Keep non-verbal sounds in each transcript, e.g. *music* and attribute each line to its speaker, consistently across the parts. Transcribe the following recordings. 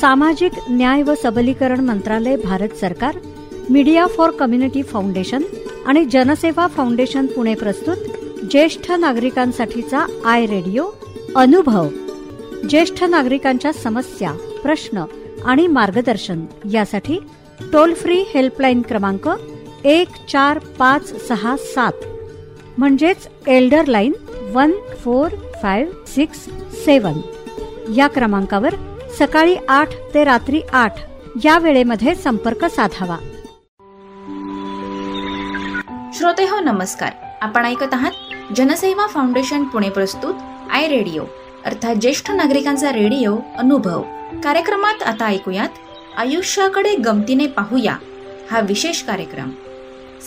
Speaker 1: सामाजिक न्याय व सबलीकरण मंत्रालय भारत सरकार मीडिया फॉर कम्युनिटी फाउंडेशन आणि जनसेवा फाउंडेशन पुणे प्रस्तुत ज्येष्ठ नागरिकांसाठीचा आय रेडिओ अनुभव. ज्येष्ठ नागरिकांच्या समस्या प्रश्न आणि मार्गदर्शन यासाठी टोल फ्री हेल्पलाईन क्रमांक एक चार पाच सहा सात म्हणजेच elder line one four five six seven या क्रमांकावर सकाळी आठ ते रात्री आठ या वेळेमध्ये संपर्क साधावा.
Speaker 2: श्रोते हो नमस्कार. आपण ऐकत आहात जनसेवा फाउंडेशन पुणे प्रस्तुत आय रेडिओ अर्थात ज्येष्ठ नागरिकांचा रेडिओ अनुभव. कार्यक्रमात आता ऐकूयात आयुष्याकडे गमतीने पाहूया हा विशेष कार्यक्रम.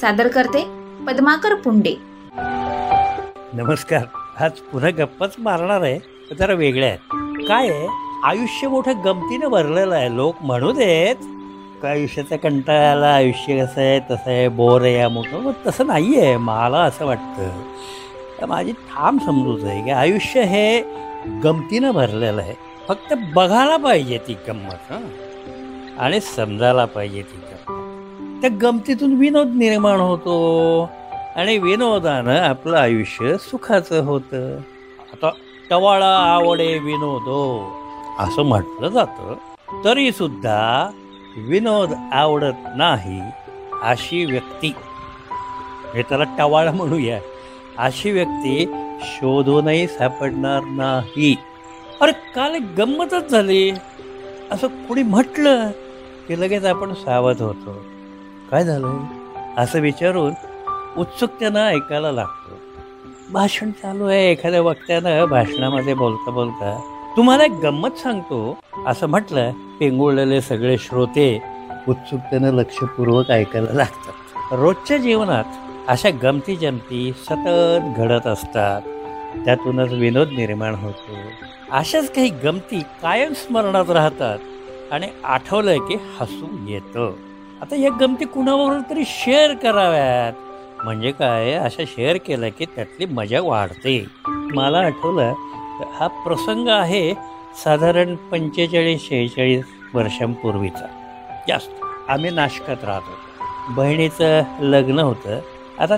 Speaker 2: सादर करते पद्माकर पुंडे.
Speaker 3: नमस्कार. आज पुन्हा गप्पाच मारणार आहे पण जरा वेगळ्या आहेत. काय आहे? आयुष्य मोठं गमतीनं भरलेलं आहे. लोक म्हणू देत का आयुष्याचा कंटाळा आला आयुष्य कसं आहे तसं आहे बोर आहे या मोठं. मग तसं नाही आहे मला असं वाटतं. तर माझी ठाम समजूच आहे की आयुष्य हे गमतीनं भरलेलं आहे. फक्त बघायला पाहिजे ती गंमत हां. आणि समजायला पाहिजे ती गंमत. त्या गमतीतून विनोद निर्माण होतो आणि विनोदानं आपलं आयुष्य सुखाचं होतं. आता टवाळा आवडे विनोदो. असं म्हटलं जातं. तरी सुद्धा विनोद आवडत नाही अशी व्यक्ती. हे त्याला टवाळा म्हणूया. अशी व्यक्ती शोधूनही सापडणार नाही. अरे काल गंमतच झाली. असं कोणी म्हटलं की लगेच आपण सावध होतो. काय झालं? असं विचारून उत्सुकतेनं ऐकायला लागतो. भाषण चालू आहे. एखाद्या वक्त्यानं भाषणामध्ये बोलता बोलता तुम्हाला एक गंमत सांगतो. असं म्हटलं पेंगुळलेले सगळे श्रोते उत्सुकतेनं लक्षपूर्वक ऐकायला लागतात. रोजच्या जीवनात अशा गमती जमती सतत घडत असतात. त्यातूनच विनोद निर्माण होतो. अशाच काही गमती कायम स्मरणात राहतात आणि आठवलं की हसू येतं. आता या गमती कुणाबरोबर तरी शेअर कराव्यात? म्हणजे काय? अशा शेअर केलं की त्यातली मजा वाढते. मला आठवलं हा प्रसंग आहे साधारण पंचेचाळीस शेहेचाळीस वर्षांपूर्वीचा. जास्त. आम्ही नाशकात राहतो. बहिणीचं लग्न होतं. आता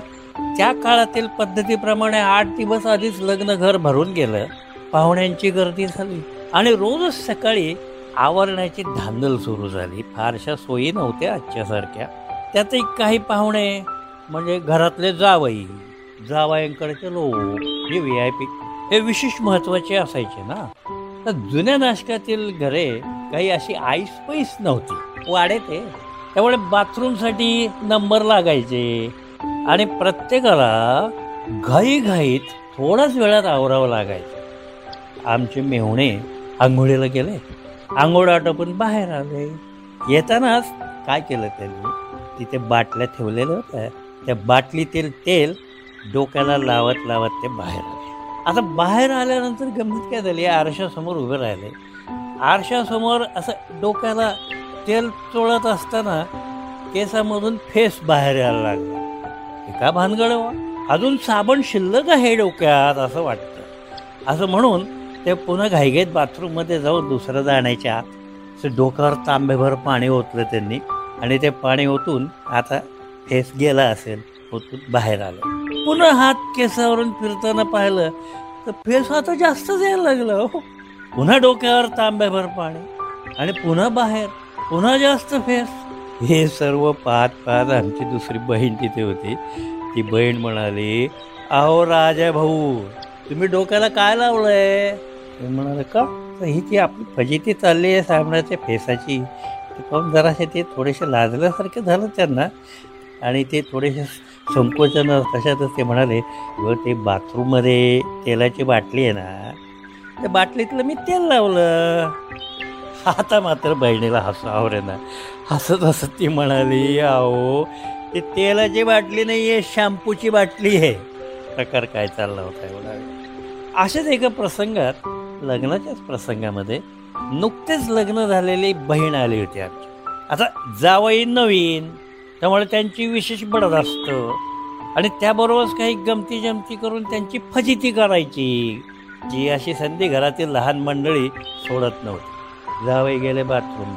Speaker 3: त्या काळातील पद्धतीप्रमाणे आठ दिवस आधीच लग्न घर भरून गेलं. पाहुण्यांची गर्दी झाली. आणि रोजच सकाळी आवरण्याची धांदल सुरू झाली. फारशा सोयी नव्हत्या आजच्यासारख्या. त्यातही काही पाहुणे म्हणजे घरातले जावई जावयांकडचे लोक जे व्ही आय पी हे विशेष महत्त्वाचे असायचे ना. तर जुन्या नाशकातील घरे काही अशी आईस पैस नव्हती. वाडे ते. त्यामुळे बाथरूमसाठी नंबर लागायचे. आणि प्रत्येकाला घाईघाईत थोड्याच वेळात आवरावं लागायचं. आमचे मेहुणे आंघोळीला गेले. आंघोळ आटोपून बाहेर आले. येतानाच काय केलं त्यांनी? तिथे बाटल्या ठेवलेल्या होत्या. त्या बाटलीतील तेल डोक्याला लावत लावत ते बाहेर आले. आता बाहेर आल्यानंतर गंमत काय झाली? आरशासमोर उभे राहिले. आरशासमोर असं डोक्याला तेल चोळत असताना केसामधून फेस बाहेर यायला लागला. एका भानगड अजून साबण शिल्लक आहे डोक्यात असं वाटतं. असं म्हणून ते पुन्हा घाईघाईत बाथरूममध्ये जाऊन दुसरं जाण्याच्या आत असं डोक्यावर तांबेभर पाणी ओतलं त्यांनी. आणि ते पाणी ओतून आता फेस गेला असेल ओतून बाहेर आलं. पुन्हा हात केसावरून फिरताना पाहिलं तर फेस आता जास्तच यायला लागलं हो. पुन्हा डोक्यावर तांब्याभर पाणी आणि पुन्हा बाहेर पुन्हा जास्त फेस. हे सर्व पाहत पाहत आमची दुसरी बहीण तिथे होती. ती बहीण म्हणाली अहो राजा भाऊ तुम्ही डोक्याला काय लावलंय? मी म्हणाले का? तर ही ती आपली फजिती चालली आहे साबणाच्या फेसाची. ते पाहून जरासे ते थोडेसे लाजल्यासारखे झालं त्यांना आणि ते थोडेसे संकोचन तशातच ते म्हणाले व ते बाथरूममध्ये तेलाची बाटली आहे ना त्या बाटलीतलं मी तेल लावलं. आता मात्र बहिणीला हसू आवरेना. हसत हसत ती म्हणाली अहो ती तेलाची बाटली नाही आहे शॅम्पूची बाटली आहे. प्रकार काय चालला होता एवढा? वेळ अशाच एका प्रसंगात लग्नाच्याच प्रसंगामध्ये नुकतेच लग्न झालेली बहीण आली होती आमची. आता जावई नवीन. त्यामुळे त्यांची विशेष बडद असतं. आणि त्याबरोबरच काही गमती जमती करून त्यांची फजिती करायची जी अशी संधी घरातील लहान मंडळी सोडत नव्हती. जावई गेले बाथरूम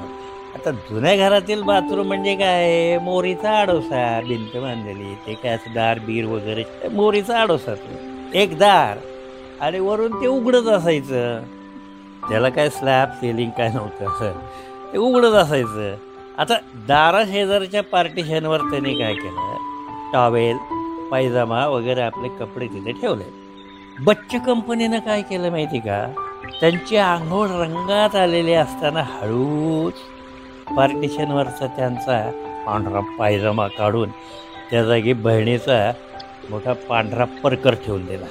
Speaker 3: आता जुन्या घरातील बाथरूम म्हणजे काय? मोरीचा आडोसा भिंत बांधलेली ते काय असं दार बीर वगैरे? मोरीचा आडोसा तो. एक दार. आणि वरून ते उघडत असायचं. त्याला काय स्लॅब सेलिंग काय नव्हतं. असं ते उघडत असायचं. आता दारा शेजारच्या पार्टिशनवर त्यांनी काय केलं? टॉवेल पायजामा वगैरे आपले कपडे तिथे ठेवले. बच्च कंपनीनं काय केलं माहिती का? त्यांची आंघोळ रंगात आलेली असताना हळूच पार्टिशनवरचा त्यांचा पांढरा पायजामा काढून त्या जागी बहिणीचा मोठा पांढरा परकर ठेवून दिला.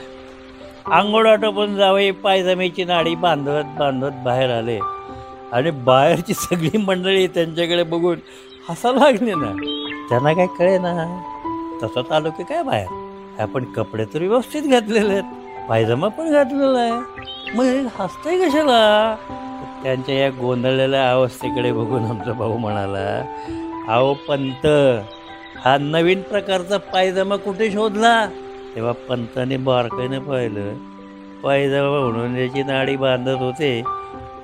Speaker 3: आंघोळ आटोपून जावई पायजामेची नाडी बांधत बांधत बाहेर आले. आणि बाहेरची सगळी मंडळी त्यांच्याकडे बघून हसा लागले ना. त्यांना काय कळे ना तसंच आलो की काय बाहेर? आपण कपडे तर व्यवस्थित घातलेले आहेत. पायजमा पण घातलेला आहे. मग हसतंय कशाला? त्यांच्या या गोंधळलेल्या अवस्थेकडे बघून आमचा भाऊ म्हणाला अहो पंत हा नवीन प्रकारचा पायजमा कुठे शोधला? तेव्हा पंताने बारकाईनं पाहिलं. पायजमा म्हणून याची नाडी बांधत होते.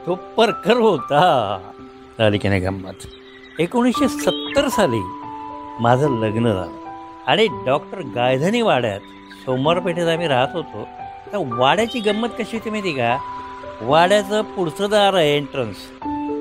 Speaker 3: तो परकर होता. झाली की नाही गंमत. एकोणीसशे सत्तर साली माझं लग्न झालं. आणि डॉक्टर गायधनी वाड्यात सोमवारपेठेत आम्ही राहत होतो. तर वाड्याची गंमत कशी होती माहिती का? वाड्याचं पुढचं दार आहे एंट्रन्स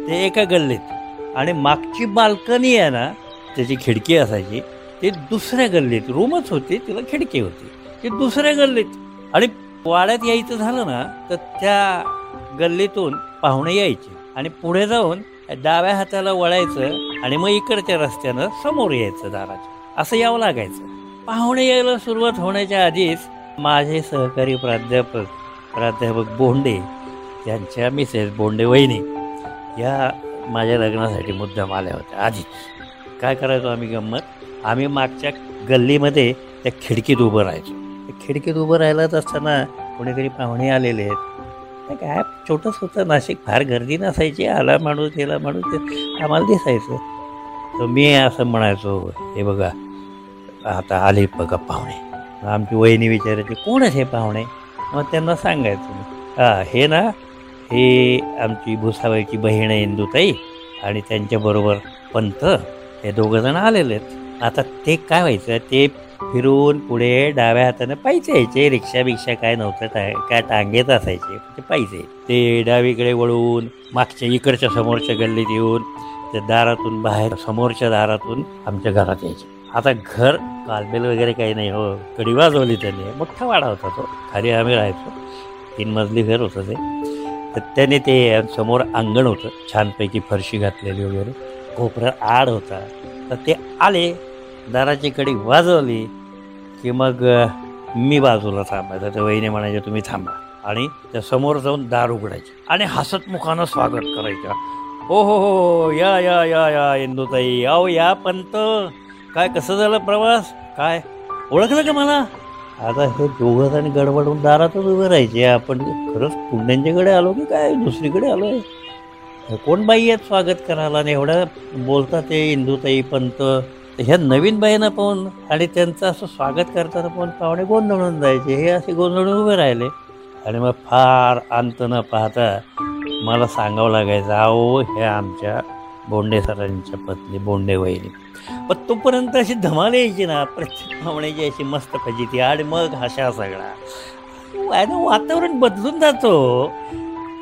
Speaker 3: ते एका गल्लीत. आणि मागची बाल्कनी आहे ना त्याची खिडकी असायची. ते दुसऱ्या गल्लीत. रूमच होती तिला खिडकी होती. ती दुसऱ्या गल्लीत. आणि वाड्यात यायचं झालं ना तर त्या गल्लीतून पाहुणे यायचे आणि पुढे जाऊन डाव्या हाताला वळायचं आणि मग इकडच्या रस्त्यानं समोर यायचं दाराच्या. असं यावं लागायचं. पाहुणे यायला सुरुवात होण्याच्या आधीच माझे सहकारी प्राध्यापक प्राध्यापक बोंडे त्यांच्या मिसेस बोंडे वहिनी या माझ्या लग्नासाठी मुद्दाम आल्या होत्या आधीच. काय करायचो आम्ही गंमत? आम्ही मागच्या गल्लीमध्ये त्या खिडकीत उभं राहायचो. खिडकीत उभं राहिलाच असताना कोणीतरी पाहुणे आलेले आहेत. नाही काय छोटंच होतं नाशिक फार गर्दी नसायची आला माणूस गेला माणूस ते आम्हाला दिसायचं. तर मी असं म्हणायचो हे बघा आता आले बघा पाहुणे. मग आमची वहिनी विचारायची कोणच हे पाहुणे? मग त्यांना सांगायचं हां हे ना हे आमची भुसाबाईची बहीण आहे इंदुताई आणि त्यांच्याबरोबर पंत हे दोघंजण आलेले आहेत. आता ते काय व्हायचं? ते फिरून पुढे डाव्या हातानं पाहिजे यायचे. रिक्षा बिक्षा काय नव्हतं टा- काय टांगेत असायचे. ते पाहिजे ते डावीकडे वळून मागच्या इकडच्या समोरच्या गल्लीत येऊन त्या दारातून बाहेर समोरच्या दारातून आमच्या घरात यायचे. आता घर कालबेल वगैरे काही नाही हो. कडी वाजवली त्यांनी. मोठा वाडा होता तो. खाली आम्ही राहायचो. तीन मजली घर होतं ते. तर त्याने ते समोर अंगण होतं. छानपैकी फरशी घातलेली वगैरे. कोपऱ्यात आड होता. तर ते आले दाराची कडी वाजवली की मग मी बाजूला थांबायचं तर वहिनी म्हणायचे तुम्ही थांबा. आणि त्या समोर जाऊन दार उघडायचे आणि हसत मुखानं स्वागत करायचं हो, हो हो हो या या या या इंदुताई. आओ या पंत. काय कसं झालं प्रवास? काय? ओळखलं का मला? आता हे दोघं जण गडबडून दारातच उभे राहायचे. आपण खरंच पुण्यांच्याकडे आलो की काय? दुसरीकडे आलो आहे हो, कोण बाई आहेत स्वागत करायला? आणि एवढ्या बोलतात ते इंदुताई पंत ह्या नवीन बाईंना पाहून आणि त्यांचं असं स्वागत करताना पाहून पाहुणे गोंधळून जायचे. हे असे गोंधळून उभे राहिले. आणि मग फार अंत न पाहता मला सांगावं लागायचं अहो हे आमच्या बोंडे सरांच्या पत्नी बोंडे वहिनी. पण तोपर्यंत अशी धमाल यायची ना प्रत्येक पाहुण्याची अशी मस्त फजिती. आणि मग हशा सगळा. वातावरण बदलून जातो.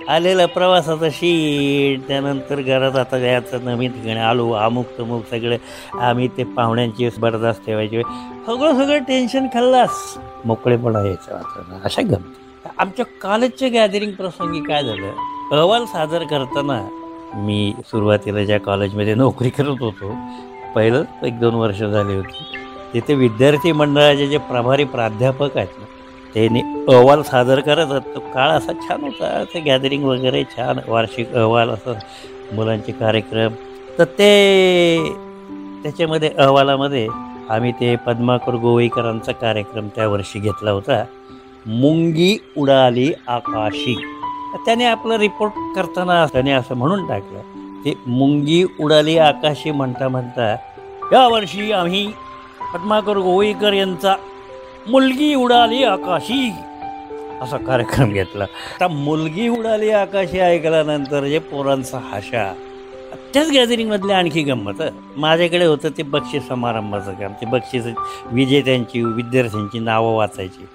Speaker 3: आलेला प्रवासाचा शीट त्यानंतर घरात आता जायचं नवीन ठिकाणी आलो अमुक तमुक सगळं. आम्ही ते पाहुण्यांची बरदास्त ठेवायचे. सगळं सगळं टेन्शन खाल्लास. मोकळेपणा यायचं वातावरण. अशा गमती आमच्या कॉलेजच्या गॅदरिंग प्रसंगी काय झालं? अहवाल सादर करताना मी सुरुवातीला ज्या कॉलेजमध्ये नोकरी करत होतो पहिलं एक दोन वर्ष झाली होती. तिथे विद्यार्थी मंडळाचे जे प्रभारी प्राध्यापक आहेत ना त्यांनी अहवाल सादर करत तो काळ असा छान होता. ते गॅदरिंग वगैरे छान वार्षिक अहवाल असं मुलांचे कार्यक्रम. तर ते त्याच्यामध्ये अहवालामध्ये आम्ही ते पद्माकर गोवेकरांचा कार्यक्रम त्या वर्षी घेतला होता. मुंगी उडाली आकाशी. त्याने आपलं रिपोर्ट करताना त्याने असं म्हणून टाकलं ते मुंगी उडाली आकाशी म्हणता म्हणता या वर्षी आम्ही पद्माकर गोवेकर यांचा मुलगी उडाली आकाशी. असा कार्यक्रम घेतला. आता मुलगी उडाली आकाशी ऐकल्यानंतर जे पोरांचा हाशा. त्याच गॅदरिंगमधले आणखी गंमत. माझ्याकडे होतं ते बक्षीस समारंभाचं काम. ते बक्षीस विजेत्यांची विद्यार्थ्यांची नावं वाचायची.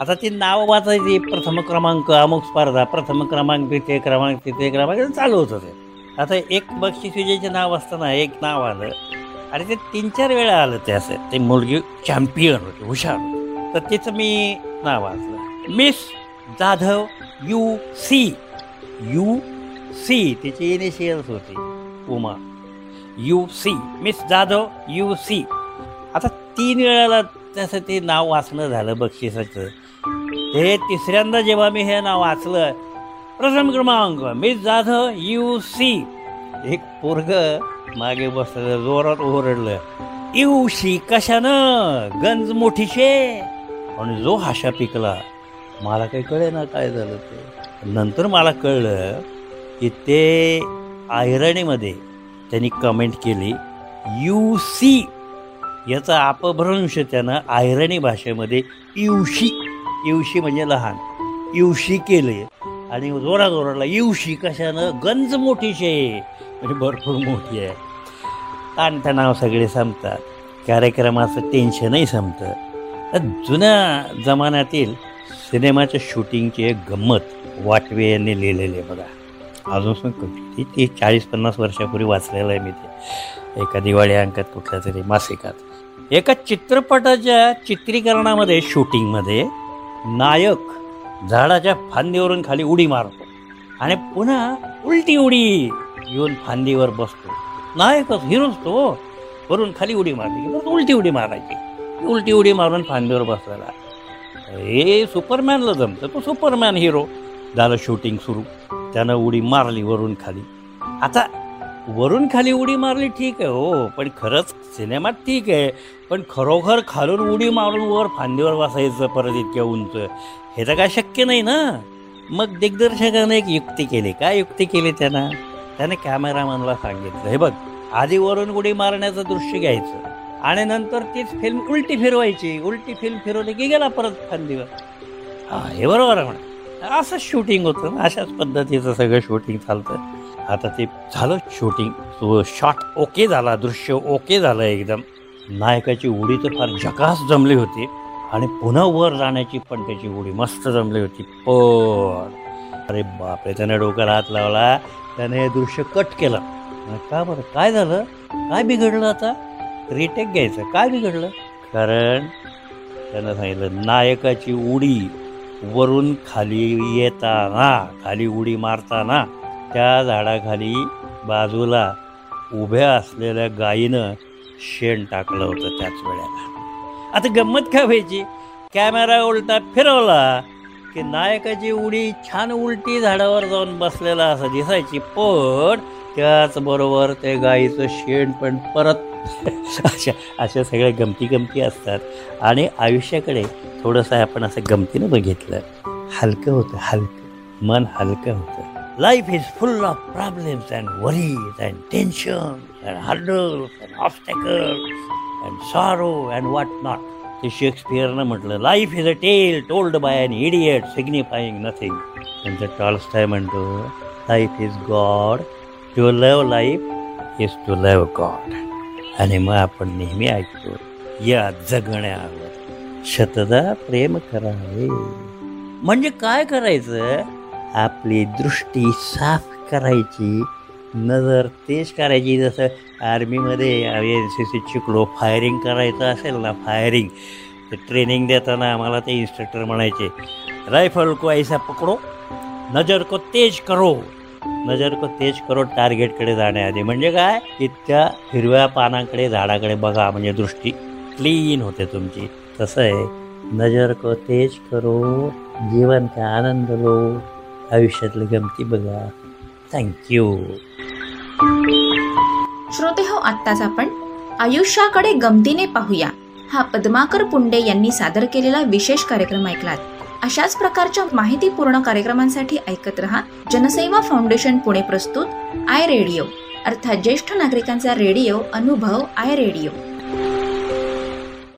Speaker 3: आता ती नावं वाचायची. प्रथम क्रमांक अमुक स्पर्धा प्रथम क्रमांक तिथे क्रमांक तिथे क्रमांक चालू होतं ते. आता एक बक्षीस विजेचे नाव असताना एक नाव आलं. आणि ते तीन चार वेळा आलं ते असं. ते मुलगी चॅम्पियन होती हुशार तर तिचं मी नाव वाचलं. Miss Jadhav U C U C तिची इनिशियल्स होती Uma. U C miss Jadhav U C आता तीन वेळाला त्याचं ते नाव वाचणं झालं बक्षिसाचं. हे तिसऱ्यांदा जेव्हा मी हे नाव वाचलं प्रथम क्रमांक मिस जाधव यू सी एक पोरग मागे बसलेलं जोरात ओरडलं. इवशी कशानं? गंज मोठीशे. आणि जो हाशा पिकला. मला काही कळे ना काय झालं ते. नंतर मला कळलं की ते आयरणीमध्ये त्यांनी कमेंट केली यू सी याचा अपभ्रंश त्यानं आयरणी भाषेमध्ये युशी युशी म्हणजे लहान. युशी केले. आणि जोरात ओरडला युशी कशानं? गंज मोठीशे. म्हणजे भरपूर मोठी आहे. ताणतणाव सगळे संपतात. कार्यक्रमाचं टेन्शनही संपतं. तर जुन्या जमान्यातील सिनेमाच्या शूटिंगची एक गंमत वाटवे यांनी लिहिलेली आहे बघा. अजून किती ती चाळीस पन्नास वर्षापूर्वी वाचलेलं आहे मी ते. एका दिवाळी अंकात कुठल्या तरी मासिकात. एका चित्रपटाच्या चित्रीकरणामध्ये शूटिंगमध्ये नायक झाडाच्या फांदीवरून खाली उडी मारतो. आणि पुन्हा उलटी उडी. येऊन फांदीवर बसतो. नायकच हिरोच तो वरून खाली उडी मारली की परत उलटी उडी मारायची. उलटी उडी मारून फांदीवर बसायला हे सुपरमॅनला जमतं. तो सुपरमॅन हिरो. झालं शूटिंग सुरू. त्यानं उडी मारली वरून खाली. आता वरून खाली उडी मारली ठीक आहे हो. पण खरंच सिनेमात ठीक आहे. पण खरोखर खालून उडी मारून वर फांदीवर बसायचं परत इतक्या उंच हे तर काय शक्य नाही ना? मग दिग्दर्शकाने एक युक्ती केली. काय युक्ती केली त्यानं? त्याने कॅमेरामॅनला सांगितलं हे बघ आधी वरून उडी मारण्याचं दृश्य घ्यायचं आणि नंतर तीच फिल्म उलटी फिरवायची. उलटी फिल्म फिरवली की गेला परत फांदीवर हा हे बरोबर आहे म्हणा. असंच शूटिंग होतं ना अशाच पद्धतीचं सगळं शूटिंग चालतं. आता ते झालं शूटिंग तो शॉट ओके झाला दृश्य ओके झालं एकदम. नायकाची उडी तर फार झकास जमली होती आणि पुन्हा वर जाण्याची पण त्याची उडी मस्त जमली होती. पण अरे बापरे त्याने डोक्याला हात लावला. त्याने हे दृश्य कट केलं. का बरं? काय झालं? काय बिघडलं आता? रिटेक घ्यायचं. काय बिघडलं? कारण त्यानं सांगितलं नायकाची उडी वरून खाली येताना खाली उडी मारताना त्या झाडाखाली बाजूला उभ्या असलेल्या गायीनं शेण टाकलं होतं त्याच वेळेला. आता गंमत काय व्हायची? कॅमेरा उलटा फिरवला. की नायकाची उडी छान उलटी झाडावर जाऊन बसलेला असं दिसायची पण त्याचबरोबर ते गाईचं शेण पण परत *laughs* अशा अशा सगळ्या गमती गमती असतात. आणि आयुष्याकडे थोडंसं आपण असं गमतीनं बघितलं. हलकं होतं हलकं. मन हलकं होतं. Life is full of problems and worries and tension and hurdles and obstacles and sorrow and what not ते शेक्सपियरनं म्हटलं life is a tale told by an idiot signifying nothing त्यांचं टॉल्स्टाय म्हणतो life is God to love life is to love God आणि मग आपण नेहमी ऐकतो या जगण्यावर शतदा प्रेम करावे. म्हणजे काय करायचं? आपली दृष्टी साफ करायची नजर तेच करायची. जसं आर्मीमध्ये एन सी सीत शिकलो फायरिंग करायचं असेल ना फायरिंग ते ट्रेनिंग देताना आम्हाला ते इन्स्ट्रक्टर म्हणायचे रायफल को ऐसा पकडो नजर को तेज करो. नजर को तेज करो टार्गेटकडे जाण्याआधी. म्हणजे काय? इतक्या हिरव्या पानांकडे झाडाकडे बघा म्हणजे दृष्टी क्लीन होते तुमची. तसं आहे. नजर को तेज करो जीवन का आनंद लो आयुष्यातली गमती बघा. थँक्यू
Speaker 2: श्रोते हो आत्ताच आपण आयुष्याकडे गमतीने पाहूया. हा पद्माकर पुंडे यांनी सादर केलेला विशेष कार्यक्रम ऐकलात. अशाच प्रकारच्या माहितीपूर्ण कार्यक्रमांसाठी ऐकत रहा जनसेवा फाउंडेशन पुणे प्रस्तुत आय रेडिओ. अर्थात ज्येष्ठ नागरिकांचा रेडिओ अनुभव आय रेडिओ.